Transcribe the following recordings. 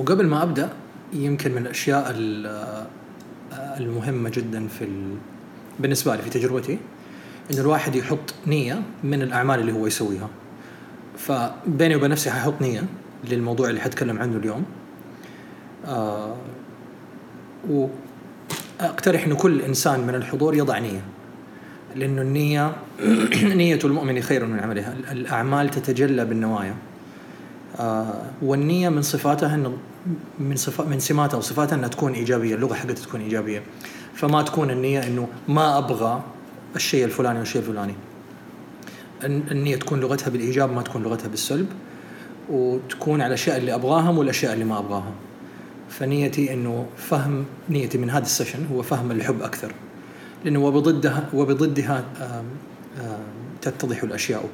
وقبل ما أبدأ يمكن من الأشياء ال- المهمة جدا في ال... بالنسبة لي في تجربتي إن الواحد يحط نية من الأعمال اللي هو يسويها. فبيني وبين نفسي ححط نية للموضوع اللي حتكلم عنه اليوم. آه وأقترح انه كل إنسان من الحضور يضع نية لأنه النية نية المؤمن خير من عملها. الأعمال تتجلى بالنوايا. آه والنية من صفاتها إنه من صفات من سماتها وصفاتها إنها تكون إيجابية اللغة حقتها تكون إيجابية. فما تكون النية إنه ما أبغى الشيء الفلاني والشيء الفلاني. الن- النية تكون لغتها بالإيجاب ما تكون لغتها بالسلب. وتكون على الاشياء اللي ابغاها والأشياء اللي ما ابغاها فنيتي إنه فهم نيتي من هذا السيشن هو فهم الحب أكثر. لأنه وبضدها وبضدها تتضح الأشياء.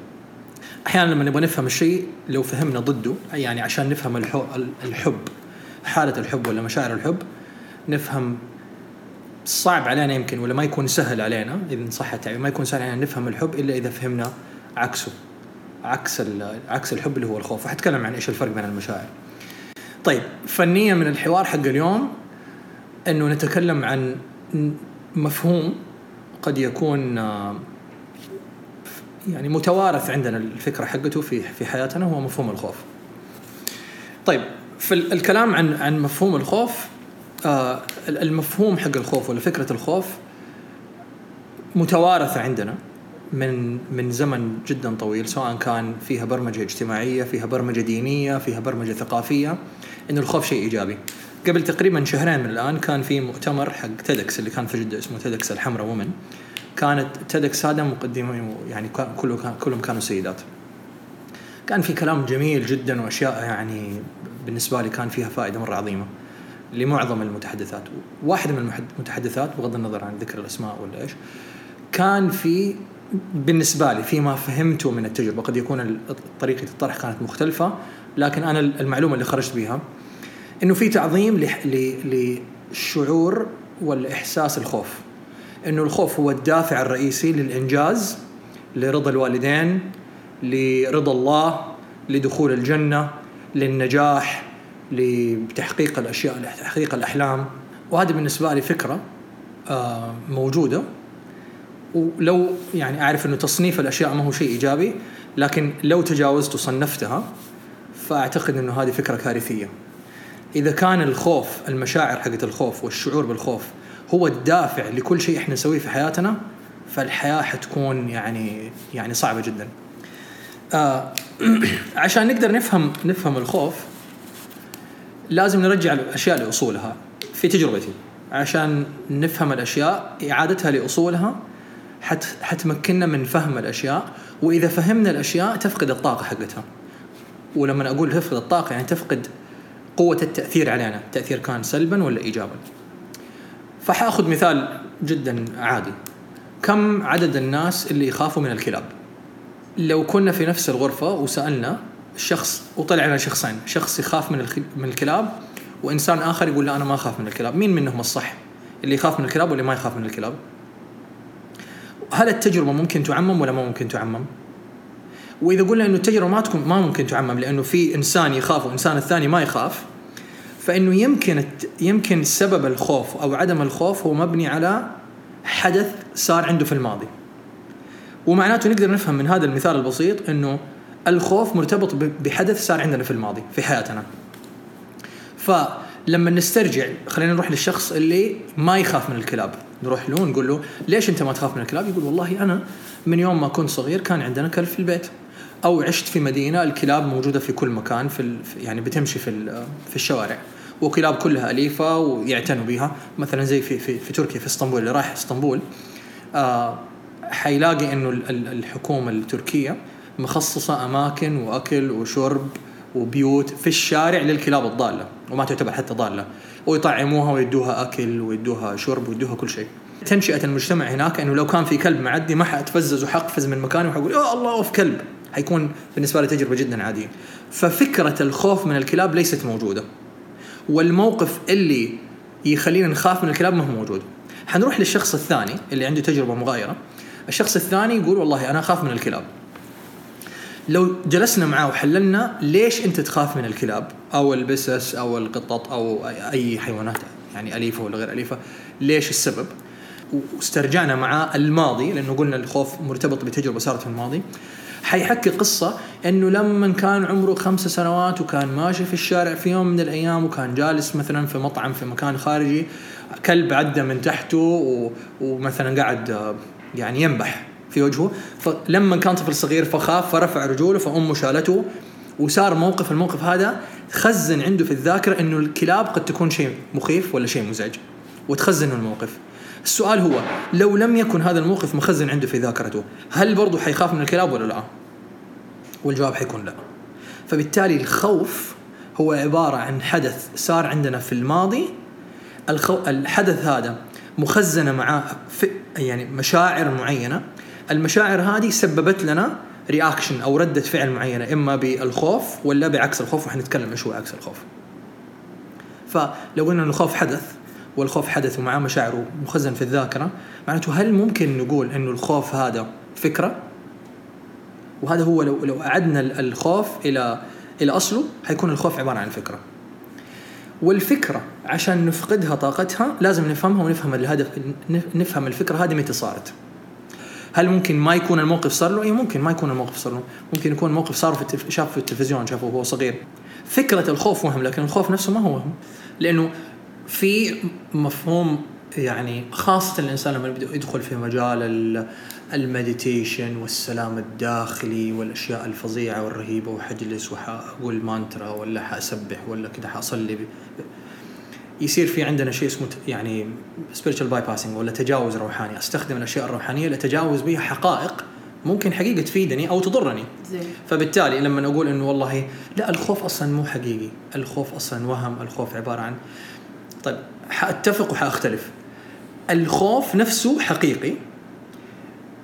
أحيانا لما نبغى نفهم الشيء لو فهمنا ضده يعني عشان نفهم الحب, حالة الحب ولا مشاعر الحب نفهم صعب علينا يمكن ولا ما يكون سهل علينا اذا صح التعبير ما يكون سهل علينا نفهم الحب إلا إذا فهمنا عكسه. عكس عكس الحب اللي هو الخوف. وحتكلم عن إيش الفرق بين المشاعر. طيب فالنية من الحوار حق اليوم إنه نتكلم عن مفهوم قد يكون آه، يعني متوارث عندنا الفكرة حقته في في حياتنا هو مفهوم الخوف. طيب في ال- الكلام عن عن مفهوم الخوف آه، ال- المفهوم حق الخوف ولا فكرة الخوف متوارثة عندنا من من زمن جدا طويل سواء كان فيها برمجة اجتماعية فيها برمجة دينية فيها برمجة ثقافية إنه الخوف شيء إيجابي قبل تقريبا شهرين من الآن كان في مؤتمر حق تيدكس اللي كان في جدة اسمه تيدكس الحمراء ومن كانت تيدكس هذا مقدمين يعني كله كلهم كانوا سيدات. كان في كلام جميل جدا وأشياء يعني بالنسبة لي كان فيها فائدة مرة عظيمة لمعظم المتحدثات. واحدة من المتحدثات بغض النظر عن ذكر الأسماء ولا إيش كان في بالنسبة لي فيما فهمته من التجربة. قد يكون طريقة الطرح كانت مختلفة لكن أنا المعلومة اللي خرجت بها إنه في تعظيم لح- ل- للشعور والإحساس الخوف. إنه الخوف هو الدافع الرئيسي للإنجاز لرضا الوالدين لرضا الله لدخول الجنة للنجاح لتحقيق الأشياء لتحقيق الأحلام. وهذه بالنسبة لي فكرة آه، موجودة. ولو يعني أعرف إنه تصنيف الأشياء ما هو شيء إيجابي لكن لو تجاوزت وصنفتها فأعتقد إنه هذه فكرة كارثية. إذا كان الخوف المشاعر حقت الخوف والشعور بالخوف هو الدافع لكل شيء إحنا نسويه في حياتنا فالحياة حتكون يعني يعني صعبة جدا. آه عشان نقدر نفهم نفهم الخوف لازم نرجع الأشياء لأصولها في تجربتي عشان نفهم الأشياء إعادتها لأصولها حت حتمكننا من فهم الأشياء وإذا فهمنا الأشياء تفقد الطاقة حقتها. ولما أقول تفقد الطاقة يعني تفقد قوة التأثير علينا، التاثير كان سلبا ولا ايجابا. فحاخذ مثال جدا عادي. كم عدد الناس اللي يخافوا من الكلاب؟ لو كنا في نفس الغرفة وسألنا شخص وطلع لنا شخصين، شخص يخاف من من الكلاب وإنسان آخر يقول لا أنا ما أخاف من الكلاب، مين منهم الصح؟ اللي يخاف من الكلاب واللي ما يخاف من الكلاب؟ هل التجربة ممكن تعمم ولا ما ممكن تعمم؟ وإذا قلنا إنه التجربة ما تكون ما ممكن تعمم لأنه في إنسان يخاف وإنسان الثاني ما يخاف فإنه يمكن يمكن سبب الخوف أو عدم الخوف هو مبني على حدث صار عنده في الماضي. ومعناته نقدر نفهم من هذا المثال البسيط إنه الخوف مرتبط بحدث صار عندنا في الماضي في حياتنا. فلما نسترجع خلينا نروح للشخص اللي ما يخاف من الكلاب. نروح له ونقول له ليش أنت ما تخاف من الكلاب؟ يقول والله أنا من يوم ما كنت صغير كان عندنا كلب في البيت. أو عشت في مدينة الكلاب موجودة في كل مكان في يعني بتمشي في في الشوارع. وكلاب كلها أليفة ويعتنوا بها مثلا زي في في, في تركيا في إسطنبول اللي رايح إسطنبول آه حيلاقي إنه ال- ال- الحكومة التركية مخصصة أماكن وأكل وشرب وبيوت في الشارع للكلاب الضالة وما تعتبر حتى ضالة ويطعموها ويدوها أكل ويدوها شرب ويدوها كل شيء. تنشئة المجتمع هناك إنه لو كان في كلب معدي ما حأتفزز وحقفز من مكاني وحقول يا الله أوف كلب حيكون بالنسبة لي تجربة جدا عادية. ففكرة الخوف من الكلاب ليست موجودة. والموقف اللي يخلينا نخاف من الكلاب ما هو موجود. حنروح للشخص الثاني اللي عنده تجربة مغايرة. الشخص الثاني يقول والله أنا أخاف من الكلاب. لو جلسنا معاه وحللنا ليش أنت تخاف من الكلاب أو البسس أو القطط أو أي حيوانات يعني أليفة ولا غير أليفة ليش السبب واسترجعنا معاه الماضي لأنه قلنا الخوف مرتبط بتجربة صارت في الماضي حيحكي قصة إنه لما كان عمره خمس سنوات وكان ماشي في الشارع في يوم من الأيام وكان جالس مثلا في مطعم في مكان خارجي كلب عدى من تحته و... ومثلا قاعد يعني ينبح في وجهه. فلما كان طفل صغير فخاف فرفع رجوله فأمه شالته وصار موقف الموقف هذا خزن عنده في الذاكرة إنه الكلاب قد تكون شيء مخيف ولا شيء مزعج. وتخزن الموقف. السؤال هو لو لم يكن هذا الموقف مخزن عنده في ذاكرته هل برضه حيخاف من الكلاب ولا لا؟ والجواب حيكون لا. فبالتالي الخوف هو عبارة عن حدث صار عندنا في الماضي. الخو... الحدث هذا مخزنة معاه في يعني مشاعر معينة. المشاعر هذه سببت لنا رياكشن أو ردة فعل معينة إما بالخوف ولا بعكس الخوف وحنتكلم إيش هو عكس الخوف. فلو قلنا الخوف حدث والخوف حدث ومعاه مشاعره مخزن في الذاكرة معناته هل ممكن نقول إنه الخوف هذا فكرة؟ وهذا هو لو لو أعدنا الخوف إلى إلى أصله حيكون الخوف عبارة عن فكرة. والفكرة عشان نفقدها طاقتها لازم نفهمها ونفهم الهدف نفهم الفكرة هذه متى صارت. هل ممكن ما يكون الموقف صار له؟ اي ممكن ما يكون الموقف صار له، ممكن يكون الموقف صار في التف... شاف في التلفزيون شافه وهو صغير. فكرة الخوف وهم لكن الخوف نفسه ما هو وهم لأنه في مفهوم يعني خاصة الإنسان لما يبدأ يدخل في مجال ال meditation والسلام الداخلي والأشياء الفظيعة والرهيبة وحجلس وحقول مانترا ولا حأسبح ولا كده حأصلي يصير في عندنا شيء اسمه يعني spiritual bypassing ولا تجاوز روحاني. أستخدم الأشياء الروحانية لتجاوز بها حقائق ممكن حقيقة تفيدني أو تضرني. زي. فبالتالي لما أقول إنه والله لا الخوف أصلا مو حقيقي. الخوف أصلا وهم الخوف عبارة عن طيب حاتفق وحأختلف. الخوف نفسه حقيقي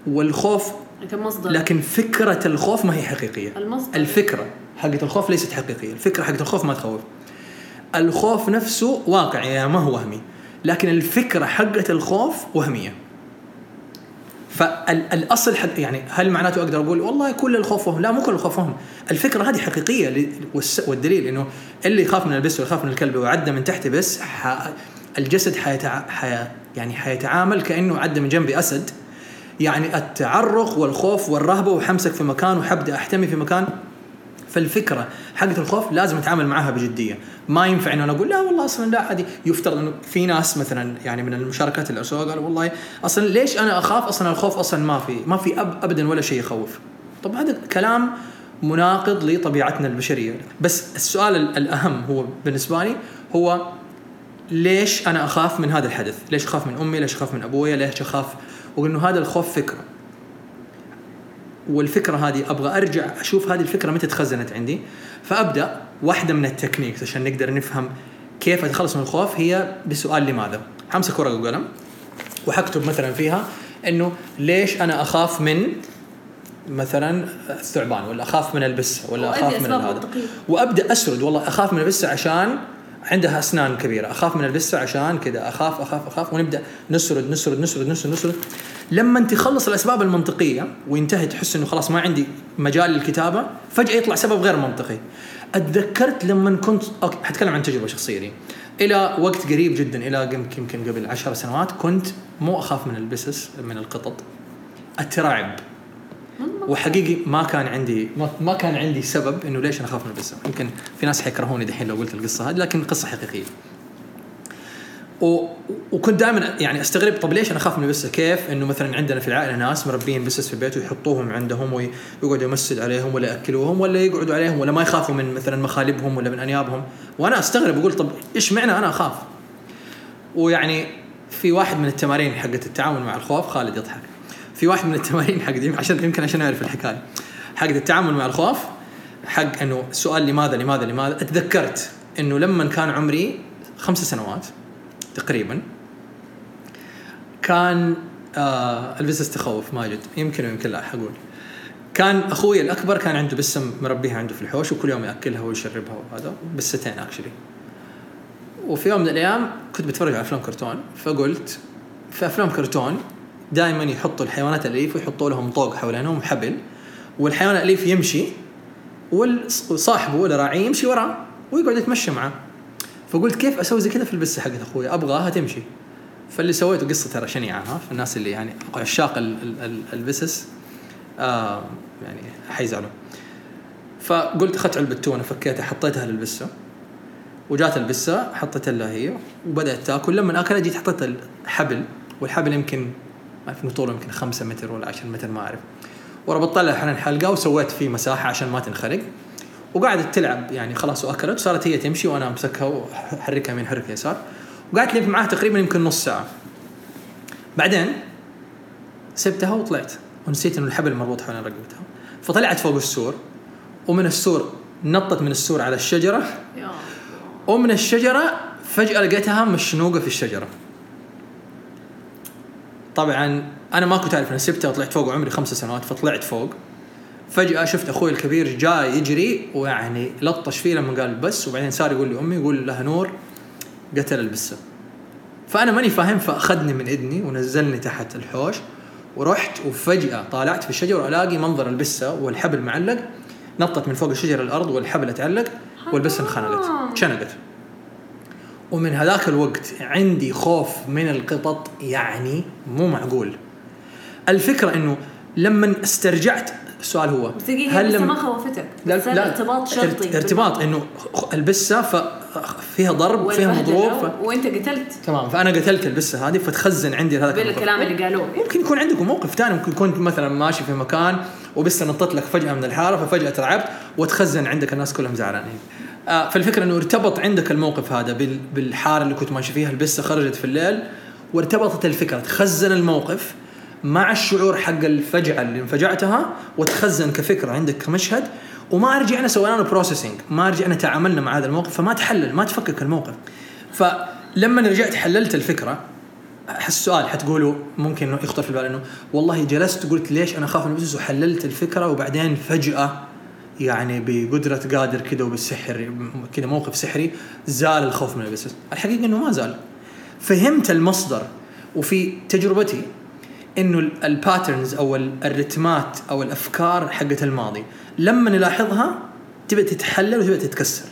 والخوف كمصدر لكن فكرة الخوف ما هي حقيقية. المصدر. الفكرة حقت الخوف ليست حقيقية الفكرة حقت الخوف ما تخوف. الخوف نفسه واقعي يعني ما هو وهمي. لكن الفكرة حقت الخوف وهمية. فالاصل يعني هل معناته أقدر أقول والله كل الخوف وهم لا مو كل الخوف وهم الفكرة هذه حقيقية والدليل إنه اللي يخاف من البس ويخاف من الكلب وعدى من تحت بس الجسد حيتع... حي... يعني حيتعامل كأنه عدى من جنبي أسد. يعني التعرق والخوف والرهبة وحمسك في مكان وحبدأ أحتمي في مكان فالفكرة حقت الخوف لازم أتعامل معها بجدية. ما ينفع انه أنا أقول لا والله أصلا لا عادي يفترض إنه في ناس مثلا يعني من المشاركات اللي ارسلوها قالوا والله أصلا ليش أنا أخاف؟ أصلا الخوف أصلا ما في ما في أب ابدا ولا شيء يخوف. طب هذا كلام مناقض لطبيعتنا البشرية. بس السؤال الأهم هو بالنسبة لي هو ليش أنا أخاف من هذا الحدث؟ ليش أخاف من أمي؟ ليش أخاف من أبويا؟ ليش أخاف؟ وانه هذا الخوف فكرة. والفكرة هذه أبغى أرجع أشوف هذه الفكرة متى تخزنت عندي. فأبدأ واحدة من التكنيكس عشان نقدر نفهم كيف اتخلص من الخوف هي بسؤال لماذا؟ حمسك ورقة وقلم وحكتب مثلا فيها إنه ليش أنا أخاف من مثلا الثعبان ولا أخاف من البسة ولا أخاف من هذا. وأبدأ أسرد والله أخاف من البسة عشان عندها أسنان كبيرة. أخاف من البسه عشان كذا أخاف أخاف أخاف. ونبدأ. نسرد نسرد نسرد نسرد نسرد. لما تخلص الأسباب المنطقية وينتهي تحس إنه خلاص ما عندي مجال للكتابة فجأة يطلع سبب غير منطقي. أتذكرت لما كنت حتكلم عن تجربة شخصية لي إلى وقت قريب جدا إلى يمكن قبل عشر سنوات كنت مو أخاف من البسس من القطط. أترعب. وحقيقي ما كان عندي ما كان عندي سبب إنه ليش أنا أخاف من البسه يمكن في ناس حيكرهوني دحين لو قلت القصة هذه لكن قصة حقيقية. و... وكنت دائما يعني أستغرب طب ليش أنا أخاف من البسه؟ كيف؟ إنه مثلا عندنا في العائلة ناس مربين بسس في البيت ويحطوهم عندهم ويقعدوا يمسد عليهم ولا يأكلوهم ولا يقعدوا عليهم ولا ما يخافوا من مثلا مخالبهم ولا من أنيابهم. وأنا أستغرب أقول طب إيش معنى أنا أخاف؟ ويعني في واحد من التمارين حقت التعامل مع الخوف خالد يضحك. في واحد من التمارين حق عشان يمكن عشان أعرف الحكاية. حق التعامل مع الخوف حق إنه سؤال لماذا لماذا لماذا؟ اتذكرت إنه لما كان عمري خمس سنوات تقريبا كان آه البسس تخوف ماجد يمكن ويمكن لا حقول. كان أخوي الأكبر كان عنده بسه مربيها عنده في الحوش وكل يوم يأكلها ويشربها وهذا بستين اكشلي وفي يوم من الأيام كنت بتفرج على أفلام كرتون فقلت في أفلام كرتون دائما يحطوا الحيوانات الاليفه ويحطوا لهم طوق حوالينهم حبل والحيوان الأليف يمشي وصاحبه ولا راعيه يمشي وراه ويقعد يتمشى معاه فقلت كيف أسوي زي كذا في البسة حقت أخوي؟ أبغاها تمشي. فاللي سويته قصة ترى شنيعة ها؟ الناس اللي يعني عشاق البسس آه يعني حيزعلوا. فقلت اخذت علبة تونة فكيتها حطيتها للبسة. وجات البسة حطيت لها هي وبدأت تأكل. لما أكلت جيت حطيت الحبل والحبل يمكن ما اعرف طوله يمكن 5 متر ولا 10 متر ما أعرف. وربطت لها حنا الحلقة وسويت فيه مساحة عشان ما تنخرق. وقعدت تلعب يعني خلاص وأكلت وصارت هي تمشي وأنا أمسكها وأحركها من حركة يسار. وقعدت لي معاها تقريبا يمكن نص ساعة. بعدين سبتها وطلعت. ونسيت إنه الحبل مربوط حول رقبتها. فطلعت فوق السور ومن السور نطت من السور على الشجرة. ومن الشجرة فجأة لقيتها مشنوقة في الشجرة. طبعا أنا ما كنت اعرف أنا سبتها وطلعت فوق وعمري خمس سنوات فطلعت فوق. فجأة شفت أخوي الكبير جاي يجري ويعني لطش فيه لما قال بس وبعدين صار يقول لي أمي يقول لها نور قتل البسة. فأنا ماني فاهم فأخذني من إذني ونزلني تحت الحوش. ورحت وفجأة طالعت في الشجرة وألاقي منظر البسة والحبل معلق نطت من فوق الشجرة الأرض والحبل اتعلق والبسة انخنقت شنقت. ومن هذاك الوقت عندي خوف من القطط يعني مو معقول. الفكرة إنه لما استرجعت السؤال هو هل لما ما خوفتك لا لا. ارتباط شرطي. ارتباط إنه البسة ف فيها ضرب فيها مضروب ف... وأنت قتلت. تمام فأنا قتلت البسة هذه فتخزن عندي هذا الكلام اللي قالوه. ممكن يكون عندكم موقف ثاني ممكن كنت مثلا ماشي في مكان وبسة نطت لك فجأة من الحارة ففجأة ترعبت وتخزن عندك الناس كلهم زعلانين. فالفكرة إنه ارتبط عندك الموقف هذا بالحارة اللي كنت ماشي فيها البسة خرجت في الليل وارتبطت الفكرة. تخزن الموقف مع الشعور حق الفجعة اللي انفجعتها وتخزن كفكرة عندك كمشهد. وما رجعنا سوينا له بروسيسنج ما رجعنا تعاملنا مع هذا الموقف فما تحلل ما تفكك الموقف. فلما رجعت حللت الفكرة السؤال حتقولوا ممكن يخطر في البال إنه والله جلست قلت ليش أنا أخاف من وحللت الفكرة وبعدين فجأة يعني بقدرة قادر كذا وبالسحر كذا موقف سحري زال الخوف من البسس الحقيقة إنه ما زال. فهمت المصدر وفي تجربتي إنه ال patterns أو ال rhythmات أو الأفكار حقت الماضي لما نلاحظها تبدأ تتحلل وتبدأ تتكسر.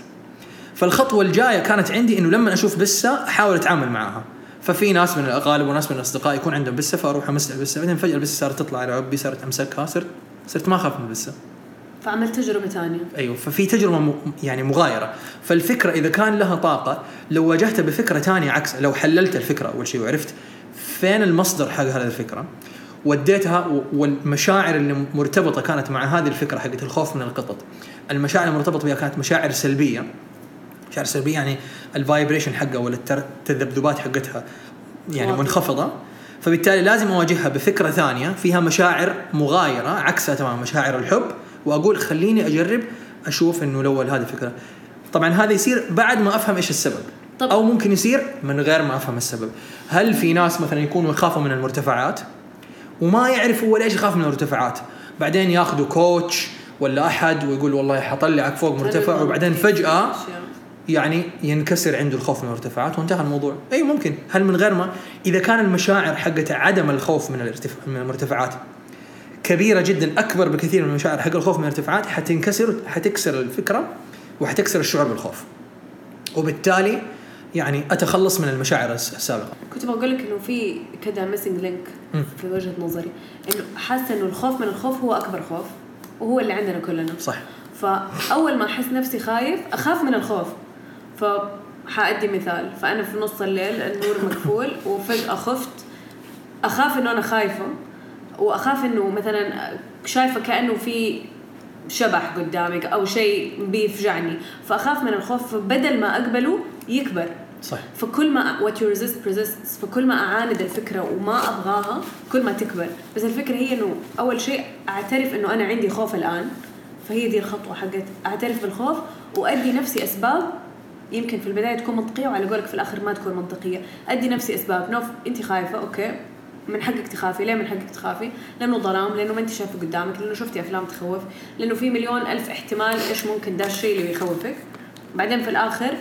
فالخطوة الجاية كانت عندي إنه لما أشوف بسة أحاول أتعامل معها. ففي ناس من الاغالب وناس من الأصدقاء يكون عندهم بسة فأروح امسك البسه بعدين فجأة البسة صارت تطلع على عبي صارت امسكها صرت صرت ما أخاف من البسة. فعملت تجربة ثانية. أيوه ففي تجربة م... يعني مغايرة. فالفكرة إذا كان لها طاقة لو واجهتها بفكرة ثانية عكس لو حللت الفكرة أول شيء وعرفت فين المصدر حق هذه الفكرة وديتها والمشاعر اللي مرتبطة كانت مع هذه الفكرة حقت الخوف من القطط المشاعر المرتبطه بها كانت مشاعر سلبية. مشاعر سلبية يعني الفايبريشن حقها ولا التذبذبات حقتها يعني منخفضة. فبالتالي لازم أواجهها بفكرة ثانية فيها مشاعر مغايرة عكسها تماما مشاعر الحب وأقول خليني أجرب أشوف إنه الأول هذه الفكرة طبعا هذا يصير بعد ما أفهم إيش السبب طب. أو ممكن يصير من غير ما أفهم السبب. هل في ناس مثلا يكونوا يخافوا من المرتفعات؟ وما يعرفوا ولا إيش يخاف من المرتفعات. بعدين ياخذوا كوتش ولا أحد ويقول والله حطلعك فوق مرتفع وبعدين فجأة يعني ينكسر عنده الخوف من المرتفعات وانتهى الموضوع. أي ممكن. هل من غير ما؟ إذا كان المشاعر حقت عدم الخوف من الارتفاع من المرتفعات كبيرة جدا أكبر بكثير من المشاعر حق الخوف من الارتفاعات حتنكسر حتكسر الفكرة وحتكسر الشعور بالخوف. وبالتالي يعني أتخلص من المشاعر السابقة. كنت بقول لك إنه في كذا missing link في وجهة نظري. إنه حاسة إنه الخوف من الخوف هو أكبر خوف وهو اللي عندنا كلنا. صح فأول ما أحس نفسي خايف أخاف من الخوف. ف حأدي مثال. فأنا في نص الليل النور مقفول وفجأة خفت أخاف إنه أنا خايفة. وأخاف إنه مثلا شايفة كأنه في شبح قدامك أو شيء بيفجعني. فأخاف من الخوف بدل ما أقبله يكبر. صح فكل ما what you resist persists. فكل ما أعاند الفكرة وما أبغاها كل ما تكبر. بس الفكرة هي إنه أول شيء أعترف إنه أنا عندي خوف الآن. فهي دي الخطوة حقت أعترف بالخوف وأدي نفسي أسباب. يمكن في البداية تكون منطقية وعلى قولك في الآخر ما تكون منطقية. أدي نفسي أسباب. نوف انت خايفة أوكي. من حقك تخافي ليه من حقك تخافي؟ لأنه ظلام لأنه ما أنت شايفة قدامك لأنه شفتي أفلام تخوف لأنه في مليون ألف احتمال إيش ممكن ده الشيء اللي بيخوفك بعدين في الآخر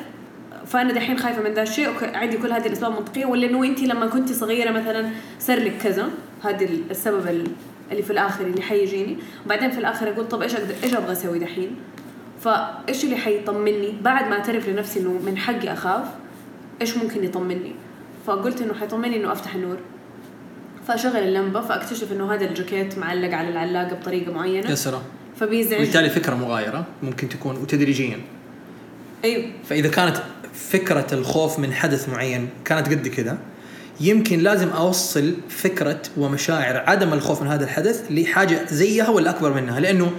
فأنا دحين خايفة من ذا الشيء عندي كل هذه الأسباب منطقية. ولا انه أنت لما كنت صغيرة مثلا صار لك كذا هذا السبب اللي في الآخر اللي حيجيني. وبعدين في الآخر أقول طب إيش أقدر إيش أبغى أسوي دحين؟ فإيش اللي حيطمني؟ بعد ما اعترف لنفسي إنه من حقي أخاف إيش ممكن يطمني؟ فقلت إنه حيطمني إنه أفتح النور. فاشغل اللمبة فاكتشف إنه هذا الجاكيت معلق على العلاقة بطريقة معينة. يا سلام. فبيزعج. وبالتالي فكرة مغايرة ممكن تكون وتدريجيا. أيوه. فإذا كانت فكرة الخوف من حدث معين كانت قد كذا يمكن لازم أوصل فكرة ومشاعر عدم الخوف من هذا الحدث لحاجة زيها ولا أكبر منها. لأنه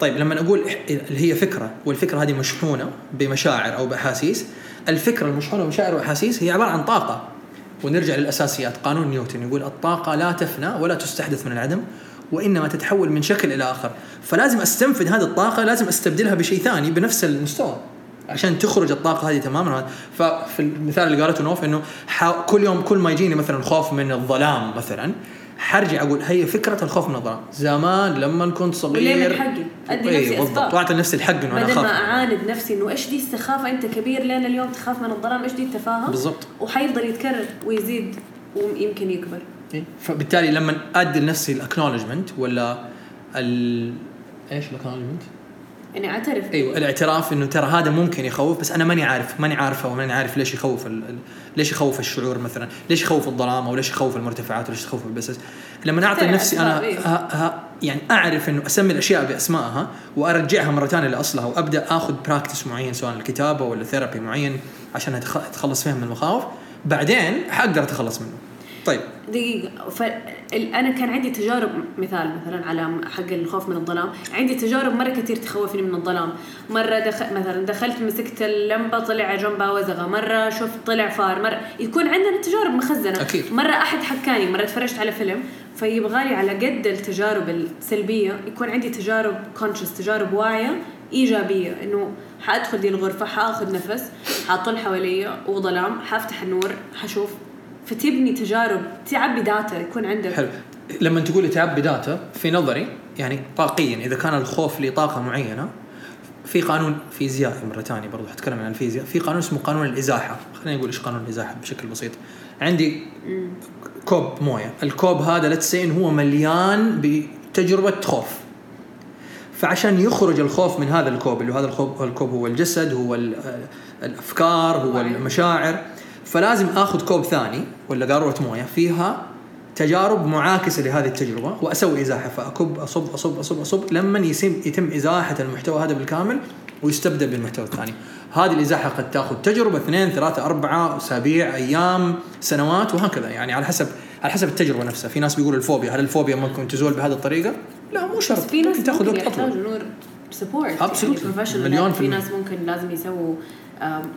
طيب لما أقول اللي هي فكرة والفكرة هذه مشحونة بمشاعر أو بأحاسيس الفكرة المشحونة بمشاعر وأحاسيس هي عبارة عن طاقة. ونرجع للأساسيات. قانون نيوتن يقول الطاقة لا تفنى ولا تستحدث من العدم وإنما تتحول من شكل إلى آخر. فلازم أستنفذ هذه الطاقة لازم أستبدلها بشيء ثاني بنفس المستوى عشان تخرج الطاقة هذه تماما. ففي المثال اللي قالته نوف إنه كل يوم كل ما يجيني مثلا خوف من الظلام مثلا حرجع أقول هي فكرة الخوف من الظلام زمان لما كنت صغير وليه من حقي؟ أدي إيه، نفسي بالضبط. واعطي نفسي الحق انه أنا بدل ما اخاف أعاند نفسي إنه إيش دي السخافة أنت كبير لين اليوم تخاف من الظلام إيش دي التفاهه بالضبط. وحيفضل يتكرر ويزيد ويمكن يكبر إيه؟ فبالتالي لما أدي لنفسي ال acknowledgment ولا ال إيش ال acknowledgment؟ يعني أعترف. أيوه الاعتراف إنه ترى هذا ممكن يخوف بس أنا ماني عارف ماني عارفه وماني عارف ليش يخوف ال... ليش يخوف الشعور مثلا ليش يخوف الظلام أو ليش يخوف المرتفعات وليش يخوف البسس. لما أعطي لنفسي أنا أسباب، إيه. ها ها يعني أعرف إنه أسمي الأشياء بأسمائها وأرجعها مرة ثانية لأصلها وأبدأ آخذ practice معين سواء الكتابة ولا therapy معين عشان أتخلص فيها من المخاوف. بعدين حقدر أتخلص منه. طيب. دقيقة. ف... أنا كان عندي تجارب مثال مثلا على حق الخوف من الظلام. عندي تجارب مرة كثير تخوفني من الظلام. مرة دخل مثلا دخلت مسكت اللمبة طلع جنبها وزغة. مرة شفت طلع فار. مرة يكون عندنا تجارب مخزنة. أكيد. مرة أحد حكاني مرة تفرجت على فيلم فيبغالي على قد التجارب السلبية يكون عندي تجارب كونشس تجارب واعية إيجابية. إنه حأدخل دي الغرفة حأخذ نفس حأطل حواليا وظلام حفتح النور حشوف فتبني تجارب تعبي data يكون عندك حلو. لما تقولي تعبي data في نظري يعني طاقيا إذا كان الخوف لطاقة معينة في قانون فيزيائي مرة ثانية برضو حتكلم عن الفيزياء في قانون اسمه قانون الإزاحة. خلينا نقول إيش قانون الإزاحة بشكل بسيط. عندي كوب موية. الكوب هذا لتسين هو مليان بتجربة خوف. فعشان يخرج الخوف من هذا الكوب اللي هو هذا الكوب الكوب هو الجسد هو ال- الأفكار هو. المشاعر فلازم آخذ كوب ثاني ولا قارورة موية فيها تجارب معاكسة لهذه التجربة وأسوي إزاحة فأكب أصب أصب أصب أصب لما يتم يتم إزاحة المحتوى هذا بالكامل ويستبدل بالمحتوى الثاني. هذه الإزاحة قد تأخذ تجربة اثنين ثلاثة أربعة أسابيع أيام سنوات وهكذا يعني على حسب على حسب التجربة نفسها، في ناس بيقولوا الفوبيا، هل الفوبيا ممكن تزول بهذه الطريقة؟ لا مو شرط في ناس ممكن تأخذ وقت أطول. سبورت. يعني مليون في في. ناس ممكن لازم يسووا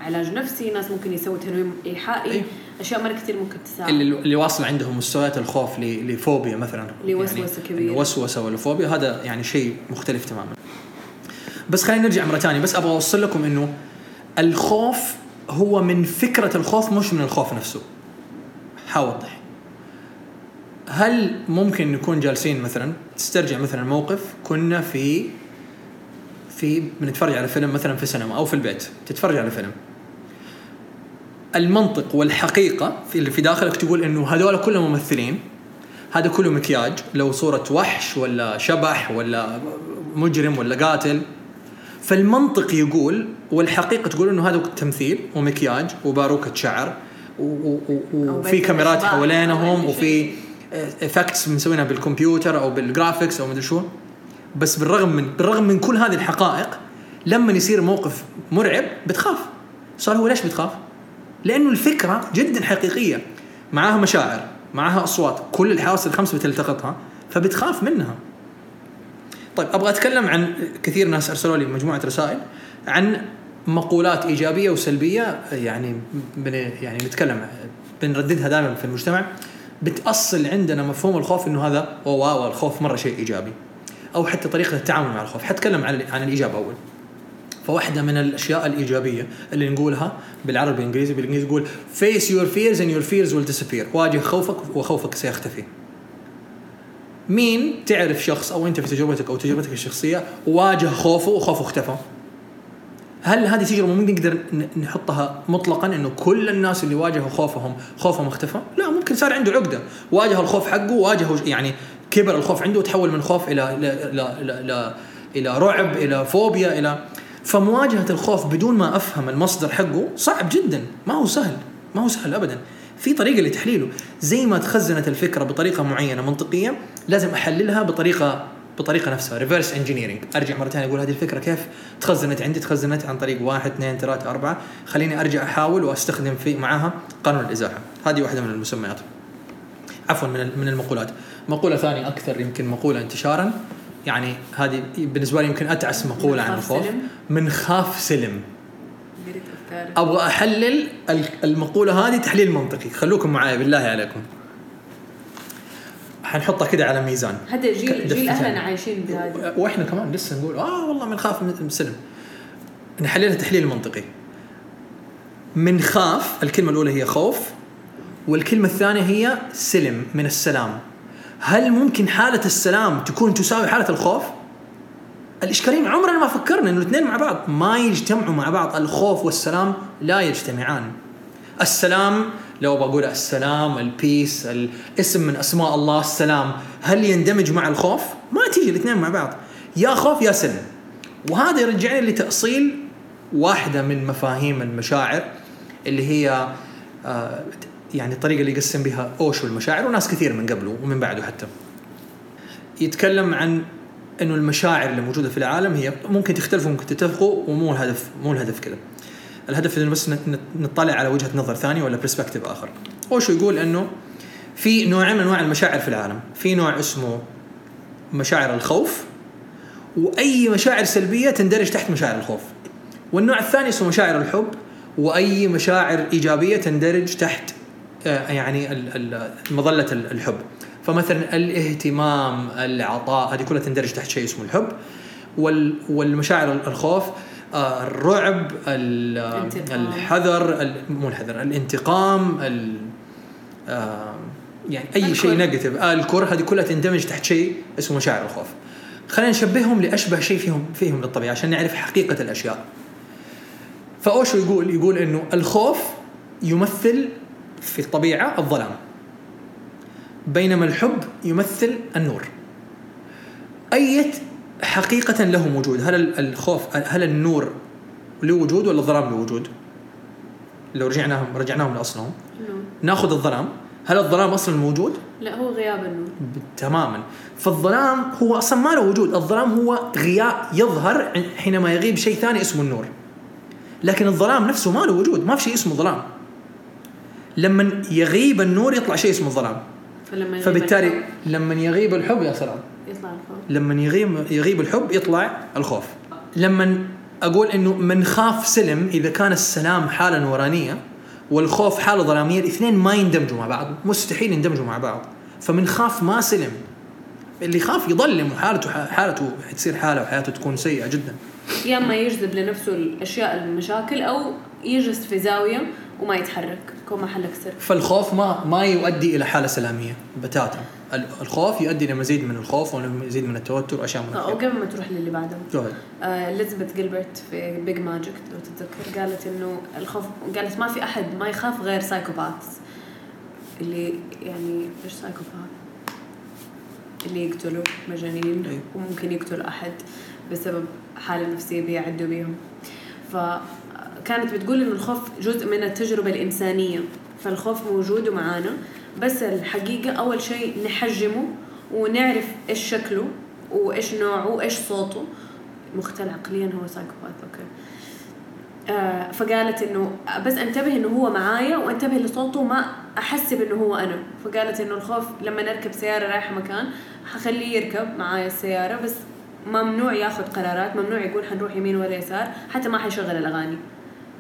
علاج نفسي ناس ممكن يسووا تنويم ايحائي أيوه. أشياء مرة كثير ممكن تساعد. اللي اللي واصل عندهم مستويات الخوف لفوبيا مثلا. يعني كبيرة. إنه وسوسة ولا فوبيا هذا يعني شيء مختلف تماما. بس خلينا نرجع مرة ثانية بس أبغى أوصل لكم إنه الخوف هو من فكرة الخوف مش من الخوف نفسه. حوضح هل ممكن نكون جالسين مثلا تسترجع مثلا موقف كنا في في بنتفرج على فيلم مثلا في السينما أو في البيت تتفرج على فيلم. المنطق والحقيقة في اللي في داخلك تقول إنه هذول كلهم ممثلين هذا كله مكياج. لو صورة وحش ولا شبح ولا مجرم ولا قاتل. فالمنطق يقول والحقيقة تقول إنه هذا تمثيل ومكياج وباروكة شعر وفي كاميرات حوالينهم وفي effects مسوينها بالكمبيوتر أو بال graphics أو مدري شو. بس بالرغم من بالرغم من كل هذه الحقائق لما يصير موقف مرعب بتخاف. صار هو ليش بتخاف؟ لأنه الفكرة جدا حقيقية. معاها مشاعر معاها أصوات كل الحواس الخمس بتلتقطها فبتخاف منها. طيب أبغى أتكلم عن كثير ناس أرسلوا لي مجموعة رسائل عن مقولات إيجابية وسلبية يعني بن يعني نتكلم بنرددها دائما في المجتمع. بتأصل عندنا مفهوم الخوف إنه هذا واو الخوف مرة شيء إيجابي. أو حتى طريقة التعامل مع الخوف. حتكلم عن عن الإيجاب أول. فواحدة من الأشياء الإيجابية اللي نقولها بالعربي والانجليزي بالإنجليزي يقول face your fears and your fears will disappear. واجه خوفك وخوفك سيختفي. مين تعرف شخص أو أنت في تجربتك أو تجربتك الشخصية واجه خوفه وخوفه اختفى؟ هل هذه تجربة ممكن نقدر نحطها مطلقا إنه كل الناس اللي واجهوا خوفهم خوفهم اختفى؟ لا ممكن صار عنده عقدة، واجه الخوف حقه واجهه يعني كبر الخوف عنده وتحول من خوف إلى إلى إلى إلى, إلى, إلى رعب إلى فوبيا إلى فمواجهة الخوف بدون ما أفهم المصدر حقه صعب جدا. ما هو سهل. ما هو سهل ابدا. في طريقة لتحليله. زي ما تخزنت الفكرة بطريقة معينة منطقيه لازم أحللها بطريقه بطريقة نفسها. reverse engineering أرجع مرة ثانية أقول هذه الفكرة كيف تخزنت عندي؟ تخزنت عن طريق واحد اثنين ثلاثة أربعة. خليني أرجع أحاول وأستخدم في معاها قانون الإزاحة. هذه واحدة من المسميات. عفوا من من المقولات. مقولة ثانية أكثر يمكن مقولة انتشارا. يعني هذه بالنسبة لي يمكن أتعس مقولة عن الخوف. من خاف سلم. أبغى أحلل المقولة هذه تحليل منطقي. خلوكم معايا بالله عليكم. حنحطها كده على ميزان. هذا جيل جيل أهلنا عايشين بهذه. وإحنا كمان لسه نقول آه والله بنخاف من سلم. نحللها تحليل منطقي. من خاف الكلمة الأولى هي خوف والكلمة الثانية هي سلم من السلام. هل ممكن حالة السلام تكون تساوي حالة الخوف؟ الاشكاليه عمرنا ما فكرنا إنه الاثنين مع بعض. ما يجتمعوا مع بعض. الخوف والسلام لا يجتمعان. السلام لو بقول السلام البيس الاسم من أسماء الله السلام هل يندمج مع الخوف؟ ما تيجي الاثنين مع بعض. يا خوف يا سلم. وهذا يرجعني لتأصيل واحدة من مفاهيم المشاعر اللي هي آه يعني الطريقة اللي يقسم بها اوشو المشاعر وناس كثير من قبله ومن بعده حتى. يتكلم عن إنه المشاعر اللي موجودة في العالم هي ممكن تختلفوا ممكن تتفقوا ومو الهدف مو الهدف كذا. الهدف إنه بس نطلع على وجهة نظر ثانية ولا perspective آخر. اوشو يقول إنه في نوعين من أنواع المشاعر في العالم. في نوع اسمه مشاعر الخوف وأي مشاعر سلبية تندرج تحت مشاعر الخوف. والنوع الثاني اسمه مشاعر الحب وأي مشاعر إيجابية تندرج تحت يعني مظلة الحب. فمثلا الاهتمام العطاء هذه كلها تندرج تحت شيء اسمه الحب. والمشاعر الخوف آه، الرعب الحذر مو الحذر الانتقام آه، يعني أي شيء نيجاتيف الكره هذه كلها تندمج تحت شيء اسمه مشاعر الخوف. خلينا نشبههم لأشبه شيء فيهم فيهم للطبيعه عشان نعرف حقيقة الأشياء. فأوشو يقول يقول إنه الخوف يمثل في الطبيعة الظلام. بينما الحب يمثل النور. أية حقيقة له وجود هل الخوف هل النور له وجود ولا الظلام له وجود؟ لو رجعناهم رجعناهم لأصلهم. نأخذ الظلام. هل الظلام أصلا موجود؟ لا هو غياب النور. تماما. فالظلام هو أصلا ما له وجود. الظلام هو غياب يظهر حينما يغيب شيء ثاني اسمه النور. لكن الظلام نفسه ما له وجود. ما في شيء اسمه ظلام. لما يغيب النور يطلع شيء اسمه ظلام فلما فبالتالي الحب لما يغيب الحب يا سلام. يطلع الخوف. لما يغيب يغيب الحب يطلع الخوف. لما أقول إنه من خاف سلم إذا كان السلام حالة نورانية والخوف حالة ظلامية الاثنين ما يندمجوا مع بعض. مستحيل يندمجوا مع بعض. فمن خاف ما سلم اللي يخاف يظلم وحالته حالته تصير حالة وحياته تكون سيئة جدا. يا إما يجذب لنفسه الأشياء المشاكل أو يجلس في زاوية وما يتحرك يكون محلك سر. فالخوف ما ما يؤدي إلى حالة سلامية بتاتا. الخوف يؤدي إلى مزيد من الخوف ومزيد من التوتر وأشياء من وقبل ما تروح للي بعده. آه اليزابيث جيلبرت في Big Magic لو تتذكر قالت إنه الخوف قالت ما في أحد ما يخاف غير psychopaths اللي يعني إيش psychopath اللي يقتلوا مجانين أيوه. وممكن يقتلوا أحد بسبب حالة نفسية بيعدوا بيهم. ف كانت بتقول إنه الخوف جزء من التجربة الإنسانية فالخوف موجود ومعانا. بس الحقيقة أول شيء نحجمه ونعرف إيش شكله وإيش نوعه وإيش صوته. مختل عقليا هو psychopath okay. آه فقالت إنه بس انتبه إنه هو معايا وانتبه لصوته ما أحسب إنه هو أنا. فقالت إنه الخوف لما نركب سيارة رايحة مكان حخليه يركب معايا السيارة بس ممنوع ياخذ قرارات ممنوع يقول حنروح يمين ولا يسار حتى ما حيشغل الأغاني.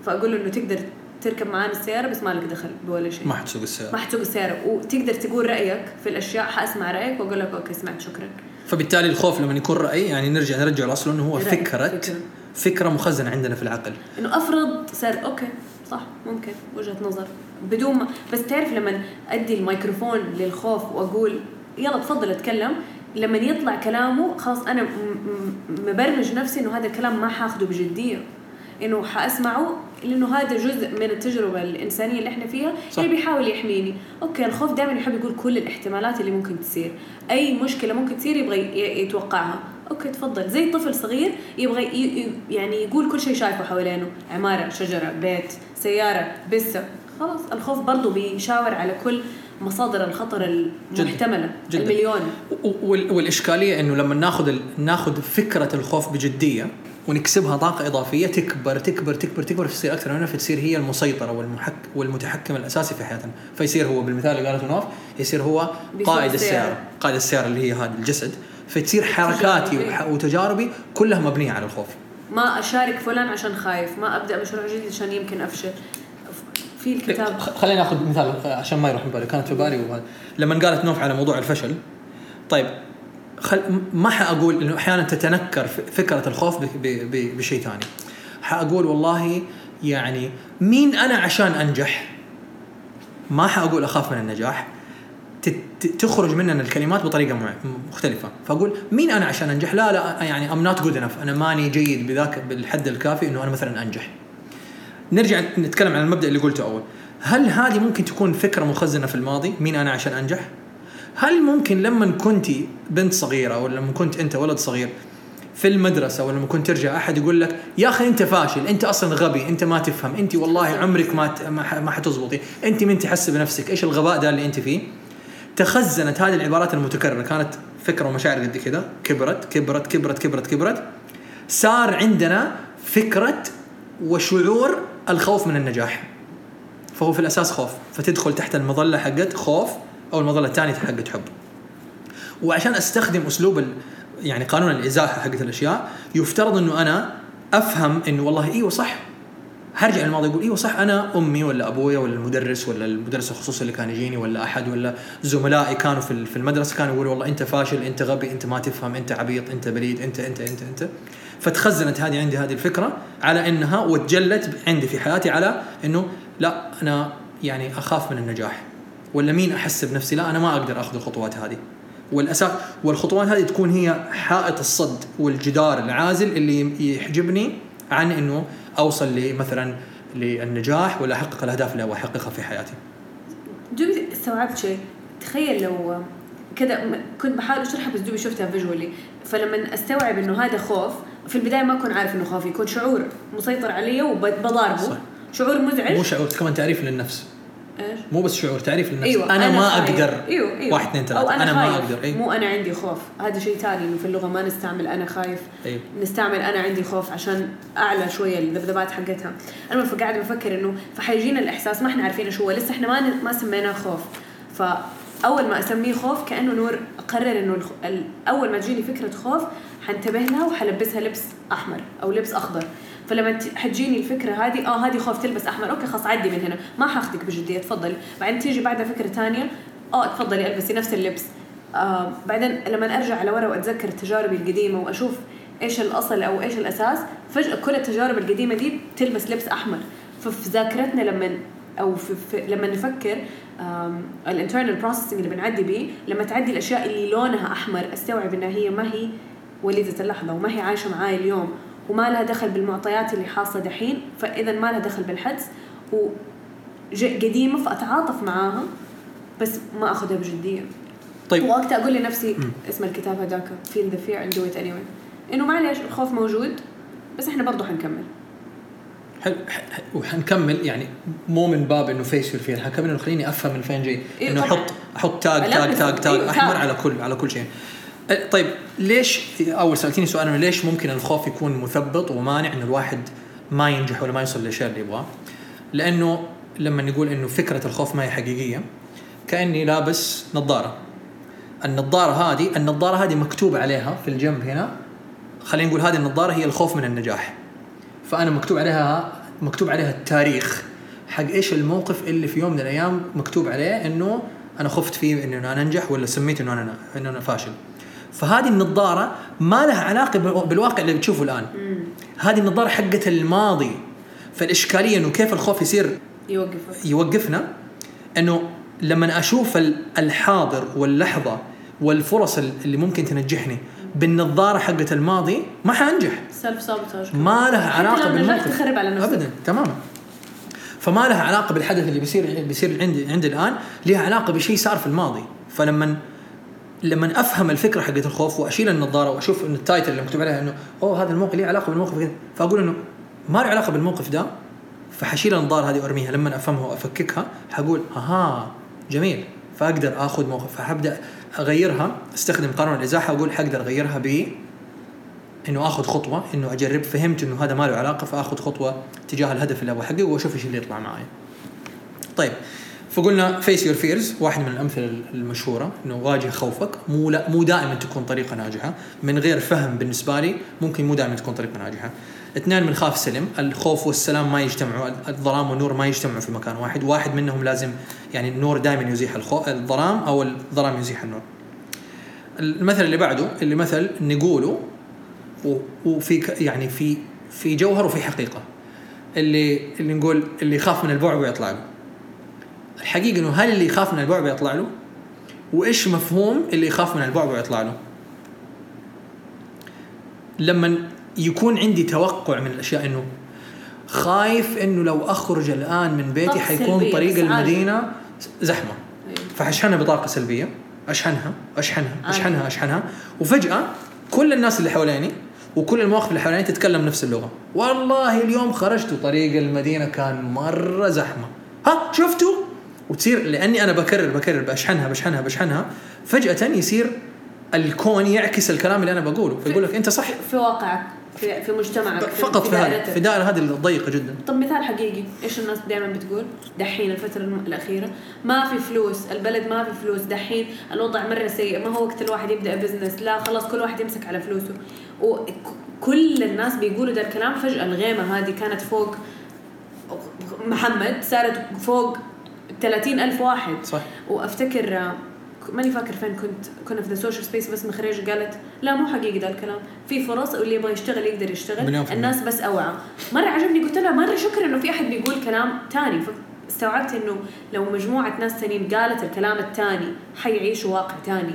فأقول له إنه تقدر تركب معانا السيارة بس ما لك دخل بولا شيء. ما حتسوق السيارة. ما حتسوق السيارة. وتقدر تقول رأيك في الأشياء حأسمع رأيك وأقول لك okay سمعت شكرا. فبالتالي الخوف لما يكون رأي يعني نرجع نرجع لأصله إنه هو فكرة فكرة. فكرة مخزنة عندنا في العقل. إنه أفرض صار okay صح ممكن وجهة نظر. بدون ما بس تعرف لما أدي الميكروفون للخوف وأقول يلا تفضل أتكلم لما يطلع كلامه خلاص أنا مبرمج نفسي إنه هذا الكلام ما حاخده بجدية. إنه حأسمعه لأنه هذا جزء من التجربة الإنسانية اللي إحنا فيها. صح. اللي بيحاول يحميني. أوكي الخوف دائما يحب يقول كل الاحتمالات اللي ممكن تصير. أي مشكلة ممكن تصير يبغى يتوقعها. أوكي تفضل. زي طفل صغير يبغى يعني يقول كل شيء شايفه حوالينه. عمارة شجرة بيت سيارة بسة. خلاص الخوف برضه بيشاور على كل مصادر الخطر المحتملة. جداً. المليون. والإشكالية إنه لما ناخذ ال- ناخذ فكرة الخوف بجدية ونكسبها طاقة إضافية تكبر تكبر تكبر تكبر تصير أكثر منها فتصير هي المسيطرة والمحك والمتحكم الأساسي في حياتنا. فيصير هو بالمثال اللي قالته نواف يصير هو قائد السيارة. السيارة. قائد السيارة اللي هي هذا الجسد. فتصير حركاتي تجاربي. وتجاربي كلها مبنية على الخوف. ما أشارك فلان عشان خايف. ما أبدأ مشروع جديد عشان يمكن أفشل. في الكتاب. خلينا ناخذ مثال عشان ما يروح من بالي. كانت في بالي وهذا. لما قالت نوف على موضوع الفشل. طيب خل ما حأقول إنه أحيانا تتنكر فكرة الخوف ب- ب- ب- بشيء ثاني. حأقول والله يعني مين أنا عشان أنجح؟ ما حأقول أخاف من النجاح. تخرج مننا الكلمات بطريقة مختلفة. فأقول مين أنا عشان أنجح؟ لا لا يعني I'm not good enough أنا ماني جيد بذاك بالحد الكافي إنه أنا مثلا أنجح. نرجع نتكلم عن المبدأ اللي قلته أول. هل هذه ممكن تكون فكرة مخزنة في الماضي؟ مين أنا عشان أنجح؟ هل ممكن لما كنت بنت صغيرة أو لما كنت أنت ولد صغير في المدرسة ولا لما كنت ترجع أحد يقول لك يا أخي أنت فاشل أنت أصلا غبي أنت ما تفهم أنت والله عمرك ما ما حتزبطي أنت من تحس بنفسك إيش الغباء ده اللي أنت فيه؟ تخزنت هذه العبارات المتكررة كانت فكرة ومشاعر قد كذا كبرت كبرت كبرت كبرت كبرت. صار عندنا فكرة وشعور الخوف من النجاح. فهو في الأساس خوف فتدخل تحت المظلة حقت خوف. أو المظله الثانية حقت حب. وعشان أستخدم أسلوب. يعني قانون الإزاحة حقت الأشياء يفترض إنه أنا أفهم إنه والله إيوه صح. هرجع للماضي أقول إيوه صح أنا أمي ولا أبويا ولا المدرس ولا المدرس الخصوصي اللي كان يجيني ولا أحد ولا زملائي كانوا في المدرسة كانوا يقولوا والله أنت فاشل أنت غبي أنت ما تفهم أنت عبيط أنت بليد أنت أنت أنت أنت. فتخزنت هذه عندي هذه الفكرة على إنها وتجلت عندي في حياتي على إنه لا أنا يعني أخاف من النجاح. ولا مين أحس بنفسي؟ لا أنا ما أقدر أخذ الخطوات هذه. والأساس والخطوات هذه تكون هي حائط الصد والجدار العازل اللي يحجبني عن إنه أوصل لمثلا للنجاح ولا أحقق الأهداف اللي أبغى أحققها في حياتي. دوبي استوعبت شيء. تخيل لو كذا كنت بحاول اشرحها بس دوبي شفتها فيجولي فلما أستوعب إنه هذا خوف في البداية ما أكون عارف إنه خوف يكون شعور مسيطر علي وبضاربه. صح. شعور مزعج. مو شعور كمان تعريف للنفس. إيش؟ مو بس شعور تعريف للنفس. أيوه أنا, ما خايف. أقدر أيوه أيوه. واحد اثنين ثلاثة. أنا, أنا ما. أقدر. اي مو أنا عندي خوف. هذا شيء ثاني إنه في اللغة ما نستعمل أنا خايف. اي نستعمل أنا عندي خوف عشان أعلى شوية الذبذبات حقتها. أنا فقاعد بفكر إنه فحيجينا الإحساس ما إحنا عارفين إيش هو. لسه إحنا ما ما سميناه خوف. فاول ما أسميه خوف كأنه نور أقرر إنه الخ... ال- أول ما تجيني فكرة خوف حنتبه لها وحلبسها لبس أحمر أو لبس أخضر. فلما حتجيني الفكرة هذه آه هذه خوف تلبس أحمر. أوكي خلاص عدي من هنا. ما حاخذك بجدية تفضلي. بعدين تيجي بعدها فكرة ثانية. آه تفضلي ألبسي نفس اللبس. آه بعدين لما أرجع على ورا وأتذكر تجاربي القديمة وأشوف إيش الأصل أو إيش الأساس فجأة كل التجارب القديمة دي تلبس لبس أحمر. ففي ذاكرتنا لما أو في, في لما نفكر ال internal processing اللي بنعدي بيه لما تعدي الأشياء اللي لونها أحمر أستوعب إنها هي ما هي وليدة اللحظة وما هي عايشة معاي اليوم. وما لها دخل بالمعطيات اللي حاصلة دحين فاذا ما لها دخل بالحدس وقديمة فأتعاطف معاها بس ما أخذها بجدية. طيب. وقتها أقول لنفسي اسم الكتاب هذاك feel the fear and do it anyway. إنه معليش الخوف موجود بس إحنا برضه حنكمل. حلو وحنكمل يعني مو من باب إنه face the fear حنكمل إنه خليني أفهم من فين جاي. إيه إنه. أحط أحط tag tag tag tag أحمر. على كل على كل شيء. طيب ليش أول سالتيني سؤال انه ليش ممكن الخوف يكون مثبط ومانع انه الواحد ما ينجح ولا ما يوصل للشيء اللي يبغاه؟ لأنه لما نقول إنه فكرة الخوف ما هي حقيقية كأني لابس نظارة. النظارة هذه النظارة هذه مكتوب عليها في الجنب هنا. خلينا نقول هذه النظارة هي الخوف من النجاح. فأنا مكتوب عليها مكتوب عليها التاريخ حق إيش الموقف اللي في يوم من الأيام مكتوب عليه إنه أنا خفت فيه إنه أنا أنجح ولا سميت إنه أنا إنه أنا فاشل. فهذه النظارة ما لها علاقة بالوا- بالواقع اللي بتشوفه الآن. هذه النظارة حقت الماضي فالإشكالية إنه كيف الخوف يصير يوقفك يوقفنا؟ إنه لما أشوف ال- الحاضر واللحظة والفرص اللي ممكن تنجحني بالنظارة حقت الماضي ما حأنجح. self sabotage ما لها علاقة بالموقف. تخرب على نفسك. ابدا تماما. فما لها علاقة بالحدث اللي بيصير بيصير عندي عندي الآن لها علاقة بشيء صار في الماضي. فلما لما أفهم الفكرة حقت الخوف وأشيل النظارة وأشوف انه ال title اللي مكتوب عليها إنه أوه هذا الموقف له علاقة بالموقف كذا؟ فأقول إنه ما له علاقة بالموقف ده فحشيل النظارة هذه وأرميها. لما أفهمها وأفككها حقول أها جميل فأقدر آخذ موقف. فحبدا أغيرها أستخدم قانون الإزاحة واقول حقدر أغيرها ب إنه آخذ خطوة إنه أجرب فهمت إنه هذا ما له علاقة فآخذ خطوة تجاه الهدف اللي أبغى أحققه وأشوف إيش اللي يطلع معي. طيب فقلنا face your fears واحد من الأمثلة المشهورة إنه واجه خوفك. مو لا مو دائما تكون طريقة ناجحة. من غير فهم بالنسبة لي ممكن مو دائما تكون طريقة ناجحة. اثنين من خاف سلم الخوف والسلام ما يجتمعوا الظلام والنور ما يجتمعوا في مكان واحد. واحد منهم لازم يعني النور دائما يزيح الخوف الظلام أو الظلام يزيح النور. المثل اللي بعده اللي مثل نقوله وفي يعني في في جوهر وفي حقيقة. اللي اللي نقول اللي يخاف من البعبع يطلع له. الحقيقة إنه هل اللي يخاف من البعبع يطلع له؟ وإيش مفهوم اللي يخاف من البعبع يطلع له؟ لما يكون عندي توقع من الأشياء إنه خايف إنه لو أخرج الآن من بيتي حيكون طريق. المدينة زحمة. أيوة. فاشحنها بطاقة سلبية. أشحنها أشحنها. أشحنها أشحنها. وفجأة كل الناس اللي حواليني وكل المواقف اللي حواليني تتكلم نفس اللغة. والله اليوم خرجت وطريق المدينة كان مرة زحمة. ها شفتوا؟ وتصير لأني أنا بكرر بكرر بشحنها بشحنها بشحنها فجأة يصير الكون يعكس الكلام اللي أنا بقوله فيقول لك أنت صح. في واقعك في, في مجتمعك فقط في هذا دائرتك. في دائرة هذه الضيقة جدا. طب مثال حقيقي إيش الناس دائما بتقول؟ دحين الفترة الم- الأخيرة. ما في فلوس البلد ما في فلوس. دحين الوضع مرة سيء ما هو وقت الواحد يبدأ بزنس لا خلاص كل واحد يمسك على فلوسه. وكل الناس بيقولوا ده الكلام فجأة. الغيمة هذه كانت فوق محمد صارت فوق 30 ألف واحد. صح. وأفتكر آه، ماني فاكر فين كنت كنا في ذا social space بس مخرج قالت لا مو حقيقي ده الكلام. في فرص واللي يبغى يشتغل يقدر يشتغل. الناس بس أوعى. مرة عجبني قلت لها مرة شكرا انه في أحد بيقول كلام تاني. فاستوعبت إنه لو مجموعة ناس تانيين قالت الكلام التاني حيعيشوا واقع تاني.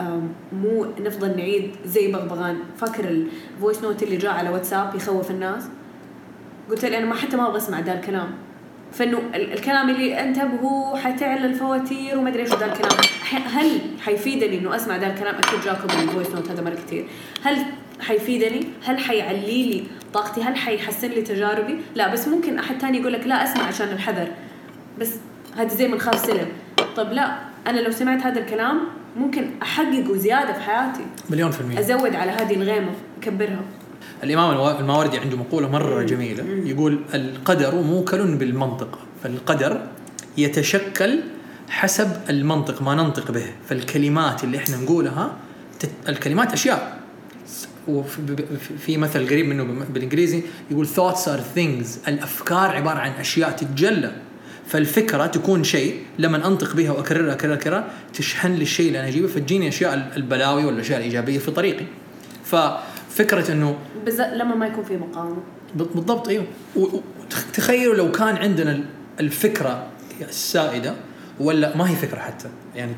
آم، مو نفضل نعيد زي بغبغان. فاكر ال voice note اللي جاء على واتساب يخوف الناس؟ قلت لي أنا ما حتى ما أبغى أسمع ده الكلام. فإنه ال- الكلام اللي انتبهوا حتعلى الفواتير وما أدري إيش ذا الكلام. هل حيفيدني إنه أسمع ذا الكلام؟ أكيد جاكم ال voice note هذا مرة كثير هل حيفيدني؟ هل حيعلي لي طاقتي؟ هل حيحسن لي تجاربي؟ لا بس ممكن أحد تاني يقول لك لا أسمع عشان الحذر. بس هذا زي من خاف سلم. طب لا أنا لو سمعت هذا الكلام ممكن أحققه زيادة في حياتي. مليون في المية. أزود على هذه الغيمة أكبرها. الإمام الوا- الماوردي عنده مقولة مرة جميلة. يقول القدر موكل بالمنطق فالقدر يتشكل حسب المنطق ما ننطق به. فالكلمات اللي إحنا نقولها تت... الكلمات أشياء. وفي مثل قريب منه بالإنجليزي يقول thoughts are things. الأفكار عبارة عن أشياء تتجلى. فالفكرة تكون شيء لما أنطق بها وأكررها اكررها اكررها تشحن لي الشيء اللي أنا أجيبه. فتجيني أشياء ال- البلاوي والاشياء الإيجابية في طريقي. ففكره إنه بالذات لما ما يكون في مقاومة. بال- بالضبط أيوه. و- و- تخ- تخيلوا لو كان عندنا ال- الفكرة السائدة ولا ما هي فكرة حتى يعني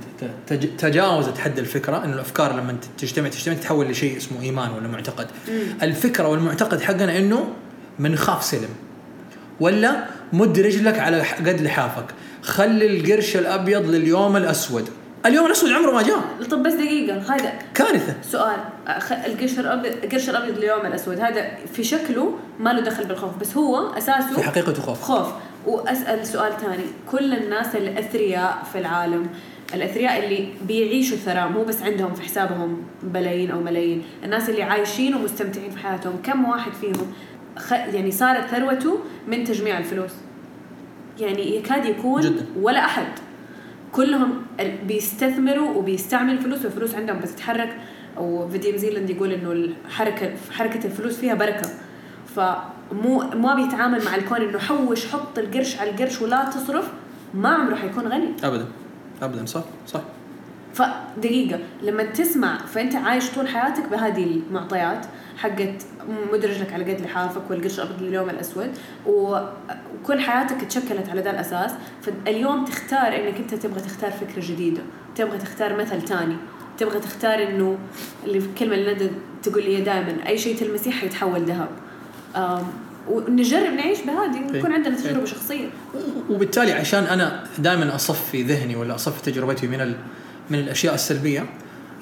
تجاوزت حد الفكرة إنه الأفكار لما تجتمع تجتمع تتحول لشيء اسمه إيمان ولا معتقد. الفكرة والمعتقد حقنا إنه بنخاف سلم ولا مد رجلك على قد لحافك. خلي القرش الأبيض لليوم الأسود. اليوم الأسود عمره ما جاء. طب بس دقيقة هذا كارثة. سؤال أخ- القشر الابيض القشر الابيض اليوم الأسود هذا في شكله ما له دخل بالخوف بس هو أساسه في حقيقته خوف. خوف. وأسأل سؤال ثاني كل الناس الأثرياء في العالم الأثرياء اللي بيعيشوا ثراء مو بس عندهم في حسابهم بلايين أو ملايين الناس اللي عايشين ومستمتعين في حياتهم كم واحد فيهم خ... يعني صارت ثروته من تجميع الفلوس؟ يعني يكاد يكون جداً. ولا أحد. كلهم بيستثمروا وبيستعملوا الفلوس والفلوس عندهم بتتحرك. وفيديو زيلاند يقول إنه الحركه حركة الفلوس فيها بركة. فمو ما بيتعامل مع الكون إنه حوش حط القرش على القرش ولا تصرف ما عمره حيكون غني. ابدا. ابدا. صح. صح. فدقيقة لما تسمع فأنت عايش طول حياتك بهذه المعطيات حقت مد رجلك على قد لحافك والقرش الأبيض لليوم الأسود وكل حياتك تشكلت على ذا الأساس فاليوم تختار إنك أنت تبغى تختار فكرة جديدة تبغى تختار مثل تاني تبغى تختار إنه اللي في الكلمة اللي ندى تقول لي دائما أي شيء تلمسيه حيتحول ذهب ونجرب نعيش بهذه إيه. عندنا تجربة إيه. شخصية وبالتالي عشان أنا دائما أصفي ذهني ولا أصفي تجربتي من ال... من الأشياء السلبية.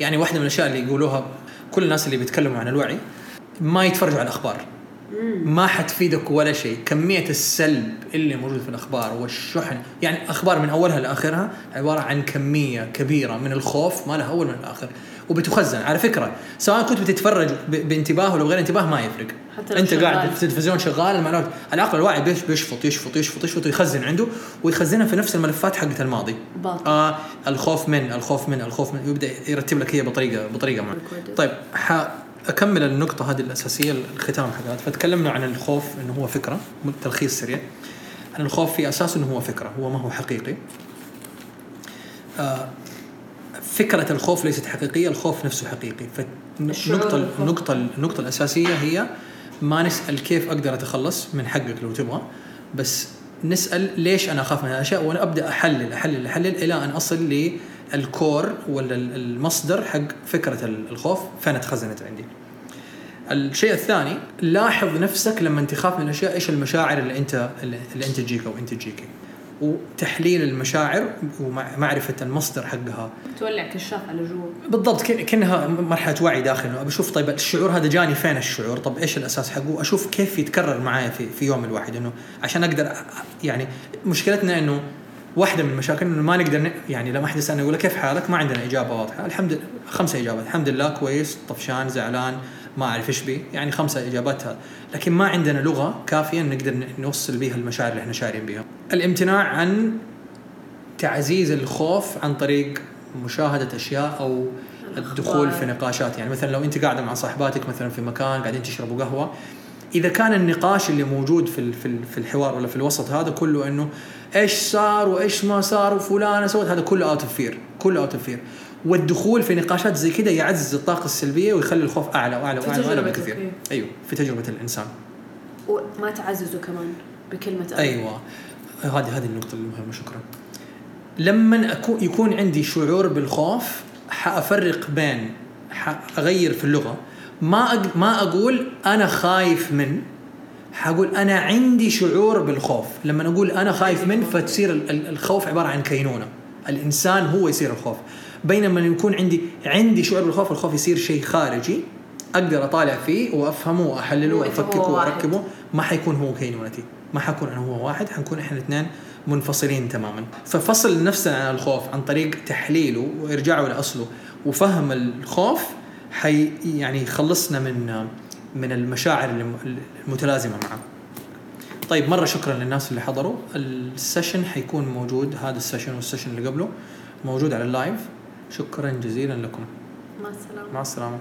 يعني واحدة من الأشياء اللي يقولوها كل الناس اللي بيتكلموا عن الوعي ما يتفرجوا على الأخبار. ما حتفيدك ولا شيء. كمية السلب اللي موجود في الأخبار والشحن. يعني أخبار من أولها لآخرها عبارة عن كمية كبيرة من الخوف ما لها أول من الآخر وبتخزن. على فكرة سواء كنت بتتفرج بانتباه ولا بغير انتباه ما يفرق. حتى أنت شغال. قاعد في التلفزيون شغال المعلومات العقل الواعي بيش- بيشفط يشفط يشفط يشفط ويخزن عنده ويخزنها في نفس الملفات حقت الماضي. باطل. آه الخوف من الخوف من الخوف من يبدأ يرتب لك هي بطريقة بطريقة معينه. طيب حاكمل النقطة هذه الأساسية الختام حقها. فتكلمنا عن الخوف إنه هو فكرة تلخيص سريع. عن الخوف في اساسه إنه هو فكرة هو ما هو حقيقي. آه فكرة الخوف ليست حقيقية الخوف نفسه حقيقي فالنقطه. النقطه النقطه الأساسية هي ما نسأل كيف أقدر أتخلص من حقك لو تبغى بس نسأل ليش أنا أخاف من الأشياء وأنا أبدأ أحلل أحلل أحلل إلى أن أصل للكور ولا المصدر حق فكرة الخوف فين تخزنت عندي. الشيء الثاني لاحظ نفسك لما تخاف من الأشياء إيش المشاعر اللي انت اللي أنت تجيك أو أنت تجيك. وتحليل المشاعر ومعرفة المصدر حقها. تولع كشاف على جوا. بالضبط كأنها مرحلة وعي داخل. بشوف طيب الشعور هذا جاني فين الشعور؟ طب إيش الأساس حقه؟ أشوف كيف يتكرر معايا في في يوم الواحد. إنه عشان أقدر يعني مشكلتنا إنه واحدة من المشاكل إنه ما نقدر يعني لما أحد يسالنا يقول كيف حالك؟ ما عندنا إجابة واضحة. الحمد لله خمسة إجابات. الحمد لله كويس طفشان زعلان ما أعرف إيش بي. يعني خمسة إجابات هذا. لكن ما عندنا لغة كافية نقدر نوصل بها المشاعر اللي إحنا شاعرين بها الامتناع عن تعزيز الخوف عن طريق مشاهدة أشياء أو الدخول في نقاشات. يعني مثلا لو أنت قاعدة مع صاحباتك مثلا في مكان قاعدين تشربوا قهوة إذا كان النقاش اللي موجود في في ال- في الحوار ولا في الوسط هذا كله إنه إيش صار وإيش ما صار وفلانة سوت هذا كله out of fear كله out of fear والدخول في نقاشات زي كده يعزز الطاقة السلبية ويخلي الخوف في وأعلى, وأعلى تجربتك، بكثير. أيوه في تجربة الإنسان. وما تعززوا كمان بكلمة أنا. هذه هذه النقطة المهمة شكرا. لما أكون يكون عندي شعور بالخوف حأفرق بين حأغير في اللغة. ما أق... ما أقول أنا خايف من حقول أنا عندي شعور بالخوف. لما أقول أنا خايف من فتصير ال- ال- الخوف عبارة عن كينونة. الإنسان هو يصير الخوف. بينما يكون عندي عندي شعور بالخوف الخوف يصير شيء خارجي أقدر أطالع فيه هو وأفككه واحد. وأركبه ما حيكون هو كينونتي. ما حكون أنا هو واحد حنكون إحنا الاثنين منفصلين تماما. ففصل نفسنا عن الخوف عن طريق تحليله وإرجاعه لأصله. وفهم الخوف حي يعني يخلصنا من من المشاعر الم- المتلازمة معه. طيب مرة شكرا للناس اللي حضروا. ال session حيكون موجود هذا ال session وال session اللي قبله موجود على ال live. شكرا جزيلا لكم. مع السلامة. مع السلامة.